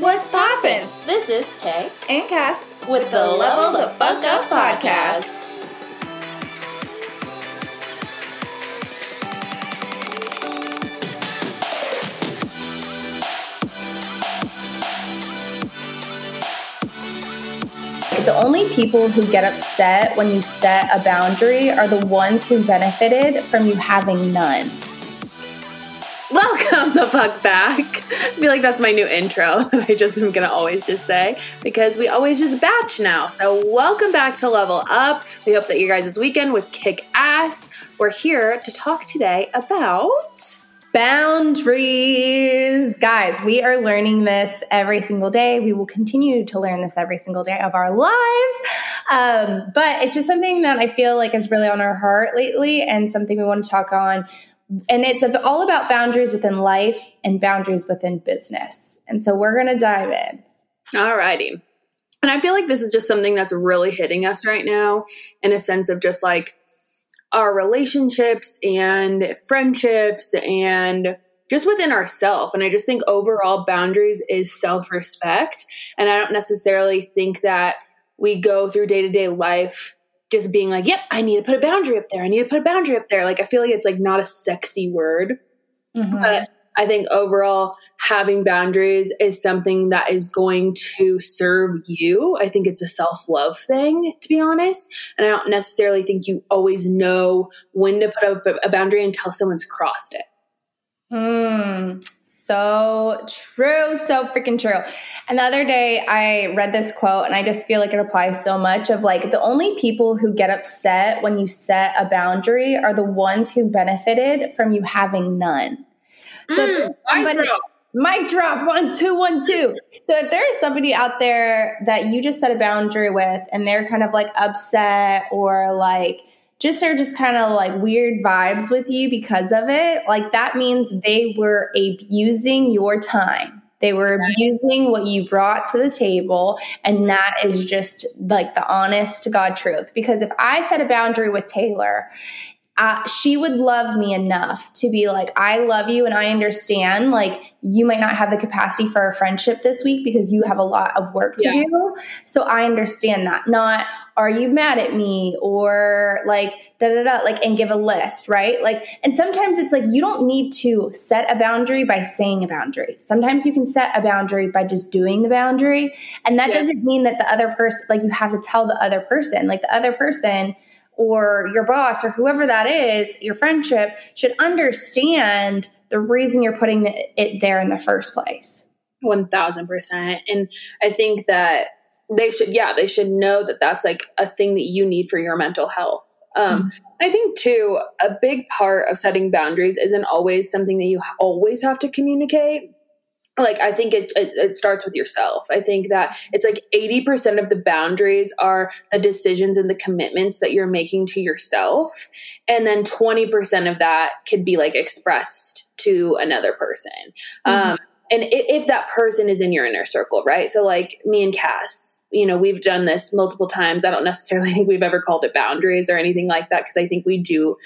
What's poppin'? This is Tay and Cass with the Level the Fuck Up podcast. The only people who get upset when you set a boundary are the ones who benefited from you having none. The fuck back. I feel like that's my new intro that I just am gonna always just say because we always just batch now. So welcome back to Level Up. We hope that your guys' weekend was kick ass. We're here to talk today about boundaries. Guys, we are learning this every single day. We will continue to learn this every single day of our lives. Um, but it's just something that I feel like is really on our heart lately and something we want to talk on and it's all about boundaries within life and boundaries within business. And so we're going to dive in. All righty. And I feel like this is just something that's really hitting us right now in a sense of just like our relationships and friendships and just within ourselves. And I just think overall boundaries is self respect. And I don't necessarily think that we go through day to day life just being like, yep, I need to put a boundary up there. I need to put a boundary up there. Like, I feel like it's like not a sexy word. Mm-hmm. But I think overall, having boundaries is something that is going to serve you. I think it's a self love thing, to be honest. And I don't necessarily think you always know when to put up a boundary until someone's crossed it. Hmm. So true. So freaking true. And the other day I read this quote and I just feel like it applies so much of like the only people who get upset when you set a boundary are the ones who benefited from you having none. Mm, somebody, mic drop one two one two. So if there is somebody out there that you just set a boundary with and they're kind of like upset or like just are just kind of like weird vibes with you because of it, like that means they were abusing your time. They were abusing what you brought to the table. And that is just like the honest to God truth. Because if I set a boundary with Taylor uh, she would love me enough to be like, I love you and I understand. Like, you might not have the capacity for a friendship this week because you have a lot of work to yeah. do. So I understand that. Not, are you mad at me or like, da da da, like, and give a list, right? Like, and sometimes it's like you don't need to set a boundary by saying a boundary. Sometimes you can set a boundary by just doing the boundary. And that yeah. doesn't mean that the other person, like, you have to tell the other person, like, the other person, or your boss or whoever that is, your friendship should understand the reason you're putting it there in the first place. 1000%. And I think that they should, yeah, they should know that that's like a thing that you need for your mental health. Um, mm-hmm. I think too, a big part of setting boundaries isn't always something that you always have to communicate like i think it, it, it, starts with yourself. I think that it's like 80% of the boundaries are the decisions and the commitments that you're making to yourself. And then 20% of that could be like expressed to another person. Mm-hmm. um, and if, if that person is in your inner circle right? So like me and cass you know we've done this multiple times. I don't necessarily think we've ever called it boundaries or anything like that because i think we do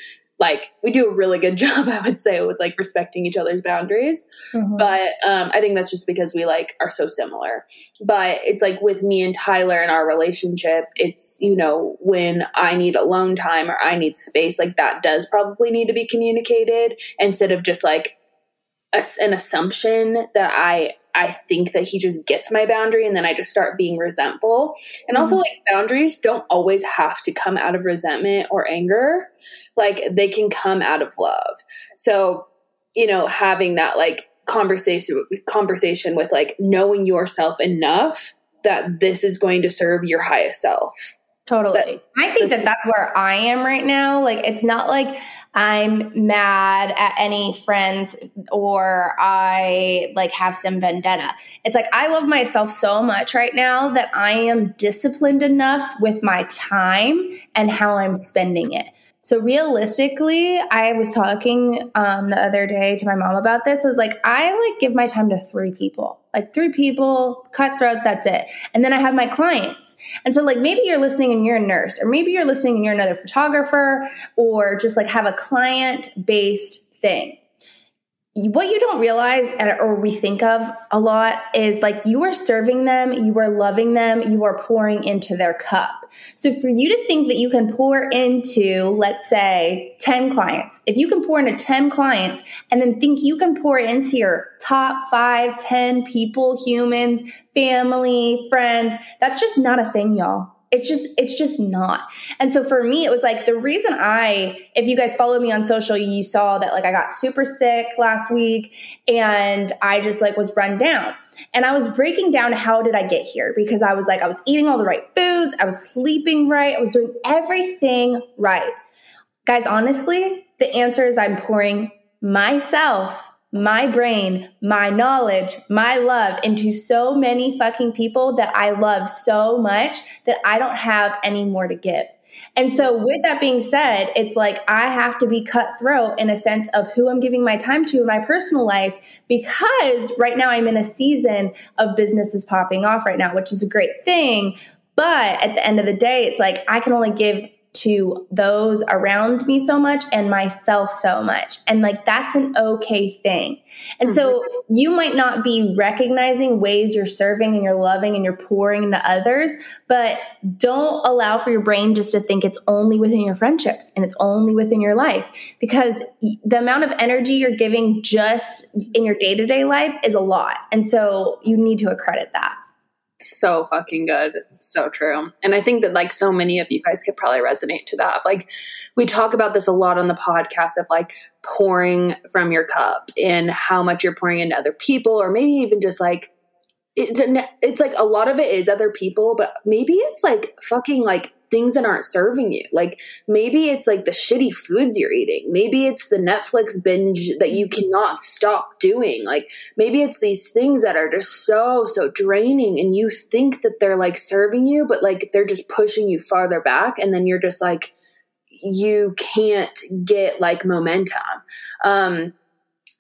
like we do a really good job i would say with like respecting each other's boundaries mm-hmm. but um, i think that's just because we like are so similar but it's like with me and tyler in our relationship it's you know when i need alone time or i need space like that does probably need to be communicated instead of just like a, an assumption that I I think that he just gets my boundary and then I just start being resentful. And mm-hmm. also like boundaries don't always have to come out of resentment or anger. Like they can come out of love. So, you know, having that like conversation conversation with like knowing yourself enough that this is going to serve your highest self. Totally. That, I think that that's where I am right now. Like it's not like I'm mad at any friends or I like have some vendetta. It's like I love myself so much right now that I am disciplined enough with my time and how I'm spending it. So realistically, I was talking um, the other day to my mom about this. I was like, I like give my time to three people, like three people, cutthroat, that's it. And then I have my clients. And so like maybe you're listening and you're a nurse, or maybe you're listening and you're another photographer, or just like have a client based thing. What you don't realize or we think of a lot is like you are serving them, you are loving them, you are pouring into their cup. So for you to think that you can pour into, let's say, 10 clients, if you can pour into 10 clients and then think you can pour into your top five, 10 people, humans, family, friends, that's just not a thing, y'all it's just it's just not. And so for me it was like the reason i if you guys follow me on social you saw that like i got super sick last week and i just like was run down. And i was breaking down how did i get here? Because i was like i was eating all the right foods. I was sleeping right. I was doing everything right. Guys honestly the answer is i'm pouring myself my brain, my knowledge, my love into so many fucking people that I love so much that I don't have any more to give. And so, with that being said, it's like I have to be cutthroat in a sense of who I'm giving my time to in my personal life because right now I'm in a season of businesses popping off right now, which is a great thing. But at the end of the day, it's like I can only give to those around me so much and myself so much. And like that's an okay thing. And mm-hmm. so you might not be recognizing ways you're serving and you're loving and you're pouring into others, but don't allow for your brain just to think it's only within your friendships and it's only within your life because the amount of energy you're giving just in your day to day life is a lot. And so you need to accredit that so fucking good. so true. And I think that like so many of you guys could probably resonate to that. Like we talk about this a lot on the podcast of like pouring from your cup and how much you're pouring into other people or maybe even just like it, it's like a lot of it is other people, but maybe it's like fucking like things that aren't serving you. Like maybe it's like the shitty foods you're eating. Maybe it's the Netflix binge that you cannot stop doing. Like maybe it's these things that are just so, so draining and you think that they're like serving you, but like they're just pushing you farther back. And then you're just like, you can't get like momentum. Um,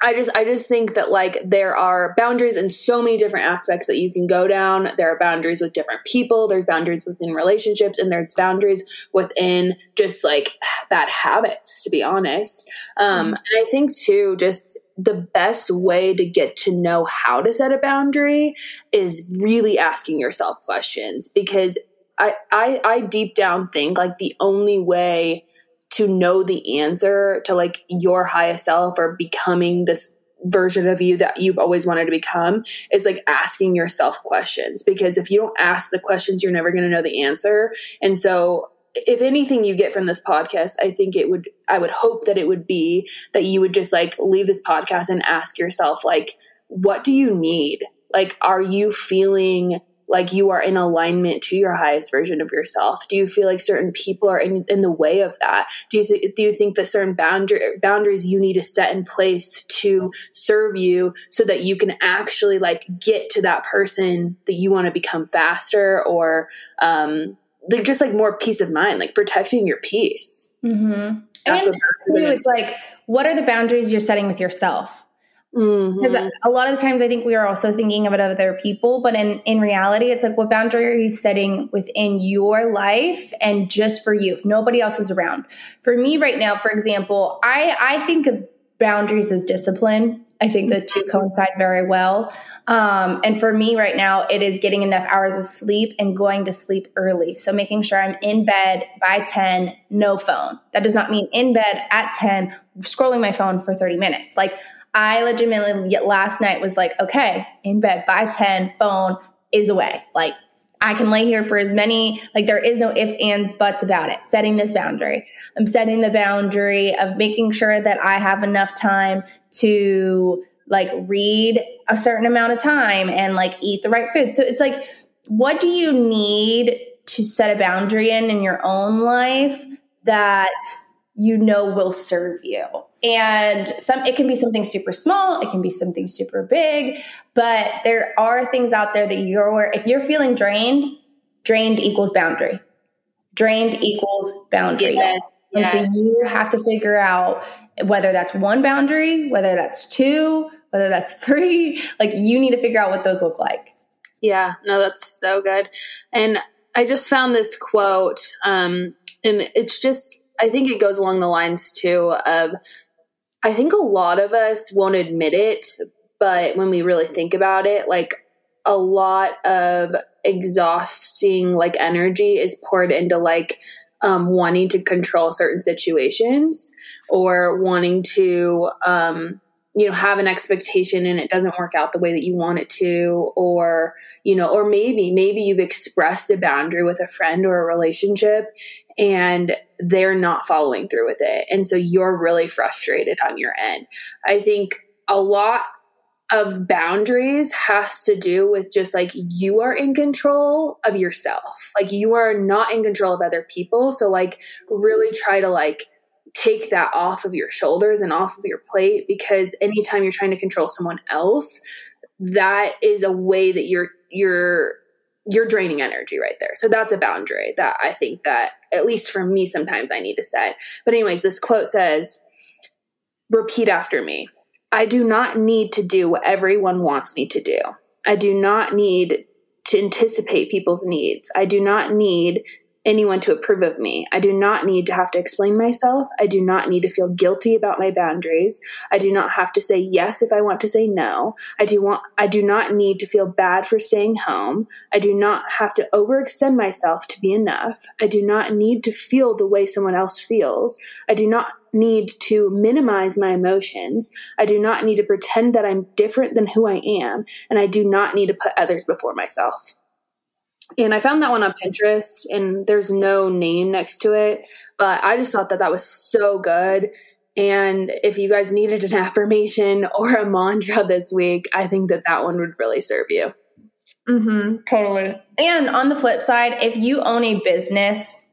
I just I just think that like there are boundaries in so many different aspects that you can go down. There are boundaries with different people, there's boundaries within relationships, and there's boundaries within just like bad habits, to be honest. Um, mm-hmm. and I think too, just the best way to get to know how to set a boundary is really asking yourself questions because I, I, I deep down think like the only way to know the answer to like your highest self or becoming this version of you that you've always wanted to become is like asking yourself questions. Because if you don't ask the questions you're never going to know the answer. And so if anything you get from this podcast i think it would i would hope that it would be that you would just like leave this podcast and ask yourself like what do you need? Like are you feeling like you are in alignment to your highest version of yourself? Do you feel like certain people are in, in the way of that? Do you th- do you think that certain boundary boundaries you need to set in place to serve you so that you can actually like get to that person that you want to become faster or um like just like more peace of mind, like protecting your peace. Mm-hmm. That's and what too, it's like, what are the boundaries you're setting with yourself? Because mm-hmm. a lot of the times I think we are also thinking about other people, but in, in reality, it's like what boundary are you setting within your life and just for you, if nobody else is around. For me right now, for example, I, I think of boundaries as discipline. I think the two coincide very well. Um, and for me right now, it is getting enough hours of sleep and going to sleep early. So making sure I'm in bed by 10, no phone. That does not mean in bed at 10, scrolling my phone for 30 minutes. Like I legitimately last night was like, okay, in bed by 10, phone is away. Like I can lay here for as many, like there is no ifs, ands, buts about it. Setting this boundary. I'm setting the boundary of making sure that I have enough time to like read a certain amount of time and like eat the right food. So it's like, what do you need to set a boundary in in your own life that you know will serve you? And some it can be something super small it can be something super big but there are things out there that you're if you're feeling drained drained equals boundary. Drained equals boundary. Yes, and yes. so you have to figure out whether that's one boundary whether that's two whether that's three like you need to figure out what those look like. Yeah no that's so good. And i just found this quote um and it's just i think it goes along the lines too of I think a lot of us won't admit it, but when we really think about it, like a lot of exhausting like energy is poured into like um, wanting to control certain situations or wanting to um, you know have an expectation and it doesn't work out the way that you want it to or you know or maybe maybe you've expressed a boundary with a friend or a relationship and they're not following through with it. And so you're really frustrated on your end. I think a lot of boundaries has to do with just like you are in control of yourself. Like you are not in control of other people. So like really try to like take that off of your shoulders and off of your plate because anytime you're trying to control someone else that is a way that you're you're you're draining energy right there. So that's a boundary that i think that at least for me sometimes i need to set. But anyways this quote says repeat after me. I do not need to do what everyone wants me to do. I do not need to anticipate people's needs. I do not need anyone to approve of me. I do not need to have to explain myself. I do not need to feel guilty about my boundaries. I do not have to say yes if I want to say no. I do want I do not need to feel bad for staying home. I do not have to overextend myself to be enough. I do not need to feel the way someone else feels. I do not need to minimize my emotions. I do not need to pretend that I'm different than who I am, and I do not need to put others before myself. And I found that one on Pinterest, and there's no name next to it, but I just thought that that was so good. And if you guys needed an affirmation or a mantra this week, I think that that one would really serve you. Mm-hmm, totally. And on the flip side, if you own a business,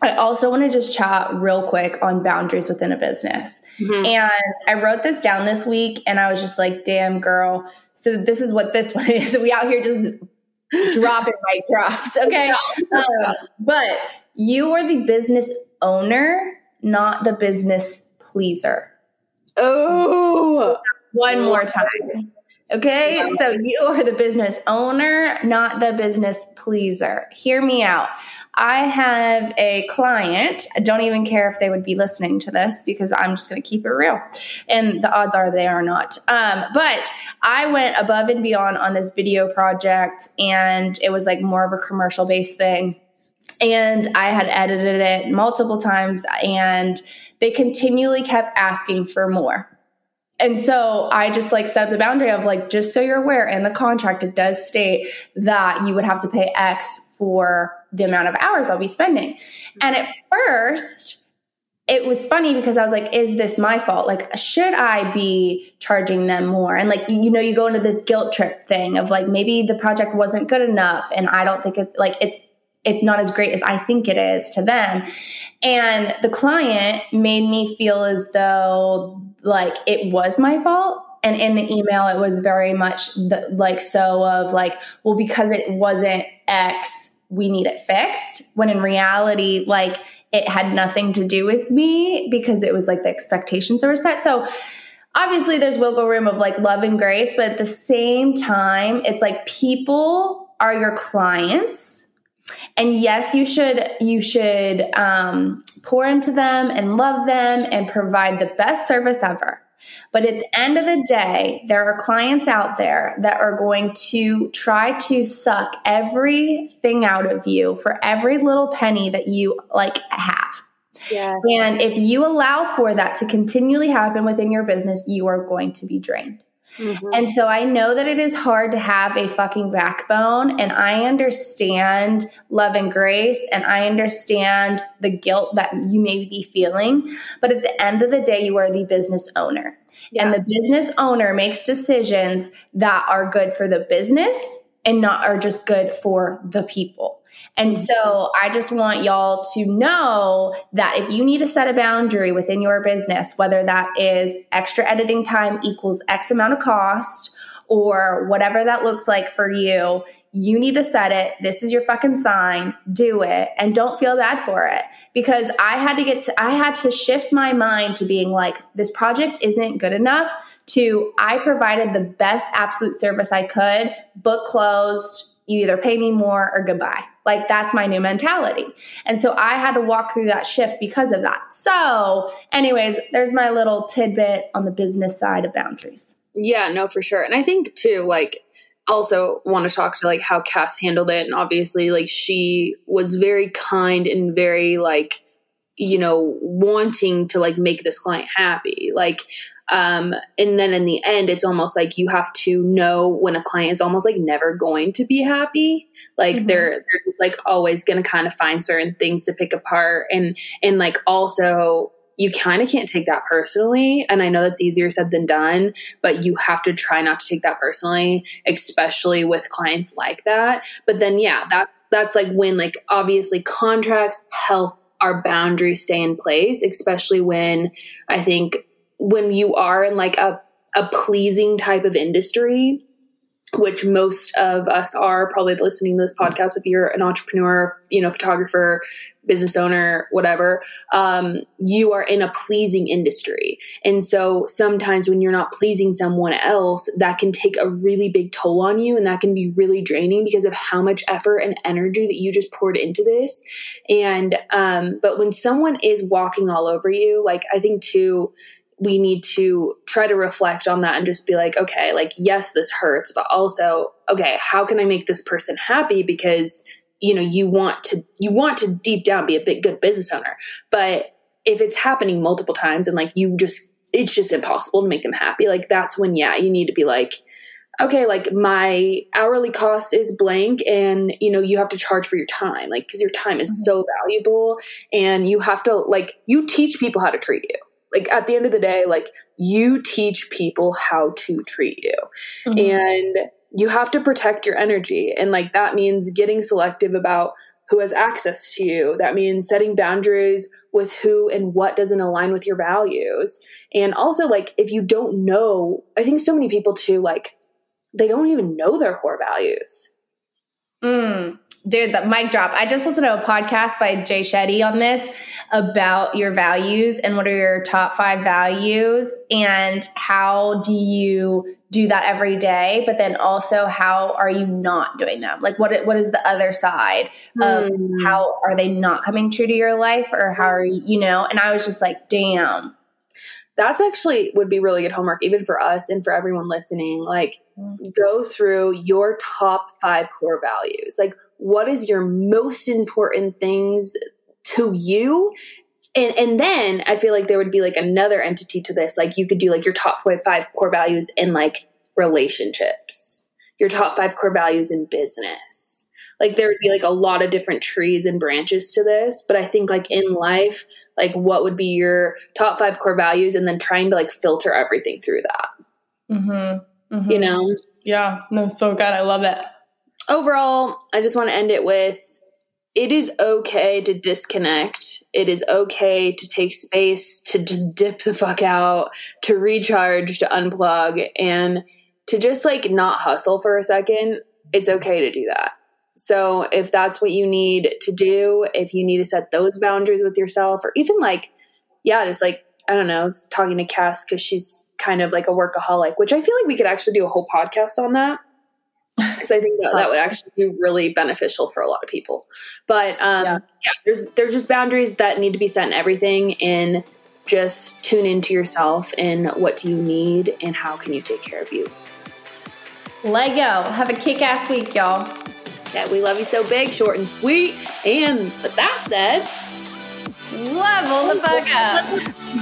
I also want to just chat real quick on boundaries within a business. Mm-hmm. And I wrote this down this week, and I was just like, damn, girl. So this is what this one is. We out here just dropping my drops. Okay. Um, but you are the business owner, not the business pleaser. Oh, one more time. Okay. So you are the business owner, not the business pleaser. Hear me out. I have a client. I don't even care if they would be listening to this because I'm just going to keep it real. And the odds are they are not. Um, but I went above and beyond on this video project, and it was like more of a commercial based thing. And I had edited it multiple times, and they continually kept asking for more. And so I just like set up the boundary of like, just so you're aware, in the contract, it does state that you would have to pay X for the amount of hours I'll be spending. And at first, it was funny because I was like, is this my fault? Like, should I be charging them more? And like, you know, you go into this guilt trip thing of like, maybe the project wasn't good enough. And I don't think it's like, it's, it's not as great as I think it is to them. And the client made me feel as though like it was my fault. And in the email, it was very much the, like so of like, well, because it wasn't X, we need it fixed. When in reality, like it had nothing to do with me because it was like the expectations that were set. So obviously there's wiggle room of like love and grace, but at the same time, it's like people are your clients. And yes, you should you should um, pour into them and love them and provide the best service ever. But at the end of the day, there are clients out there that are going to try to suck everything out of you for every little penny that you like have. Yes. And if you allow for that to continually happen within your business, you are going to be drained. Mm-hmm. And so I know that it is hard to have a fucking backbone. And I understand love and grace. And I understand the guilt that you may be feeling. But at the end of the day, you are the business owner. Yeah. And the business owner makes decisions that are good for the business and not are just good for the people. And mm-hmm. so I just want y'all to know that if you need to set a boundary within your business, whether that is extra editing time equals X amount of cost or whatever that looks like for you, you need to set it. This is your fucking sign. Do it and don't feel bad for it because I had to get to, I had to shift my mind to being like, this project isn't good enough to I provided the best absolute service I could, book closed, you either pay me more or goodbye. Like that's my new mentality. And so I had to walk through that shift because of that. So, anyways, there's my little tidbit on the business side of boundaries. Yeah, no, for sure. And I think too, like, also want to talk to like how Cass handled it. And obviously, like, she was very kind and very, like, you know, wanting to like make this client happy. Like, um, and then in the end, it's almost like you have to know when a client is almost like never going to be happy. Like mm-hmm. they're they're just like always gonna kind of find certain things to pick apart and and like also you kind of can't take that personally. And I know that's easier said than done, but you have to try not to take that personally, especially with clients like that. But then, yeah, that that's like when like obviously contracts help our boundaries stay in place, especially when I think when you are in like a, a pleasing type of industry, which most of us are probably listening to this podcast if you're an entrepreneur you know photographer business owner whatever um, you are in a pleasing industry. And so sometimes when you're not pleasing someone else that can take a really big toll on you and that can be really draining because of how much effort and energy that you just poured into this. And um, but when someone is walking all over you like i think too we need to try to reflect on that and just be like, okay, like, yes, this hurts, but also, okay, how can I make this person happy? Because, you know, you want to, you want to deep down be a big, good business owner. But if it's happening multiple times and like you just, it's just impossible to make them happy, like, that's when, yeah, you need to be like, okay, like my hourly cost is blank and you know, you have to charge for your time, like, because your time is mm-hmm. so valuable and you have to, like, you teach people how to treat you like at the end of the day like you teach people how to treat you. Mm-hmm. and you have to protect your energy. And like that means getting selective about who has access to you. That means setting boundaries with who and what doesn't align with your values. And also like if you don't know i think so many people too like they don't even know their core values. Mm. Dude, the mic drop. I just listened to a podcast by Jay Shetty on this about your values and what are your top five values and how do you do that every day, but then also how are you not doing them? Like what what is the other side of mm. how are they not coming true to your life or how are you, you know? And I was just like, damn. That's actually would be really good homework even for us and for everyone listening. Like mm. go through your top 5 core values. Like what is your most important things to you and and then I feel like there would be like another entity to this. Like you could do like your top five core values in like relationships, your top five core values in business. Like there would be like a lot of different trees and branches to this. But I think like in life, like what would be your top five core values, and then trying to like filter everything through that. Mm-hmm. Mm-hmm. You know? Yeah. No, so good. I love it overall, I just want to end it with it is okay to disconnect. It is okay to take space, to just dip the fuck out, to recharge, to unplug, and to just like not hustle for a second. It's okay to do that. So, if that's what you need to do, if you need to set those boundaries with yourself, or even like, yeah, just like, I don't know, talking to Cass because she's kind of like a workaholic, which I feel like we could actually do a whole podcast on that because I think that, that would actually be really beneficial for a lot of people. But um, yeah. yeah, there's there's just boundaries that need to be set in everything, In just tune into yourself and what do you need and how can you take care of you. Lego, have a kick-ass week, y'all. Yeah, we love you so big, short and sweet. And with that said, level the fuck up.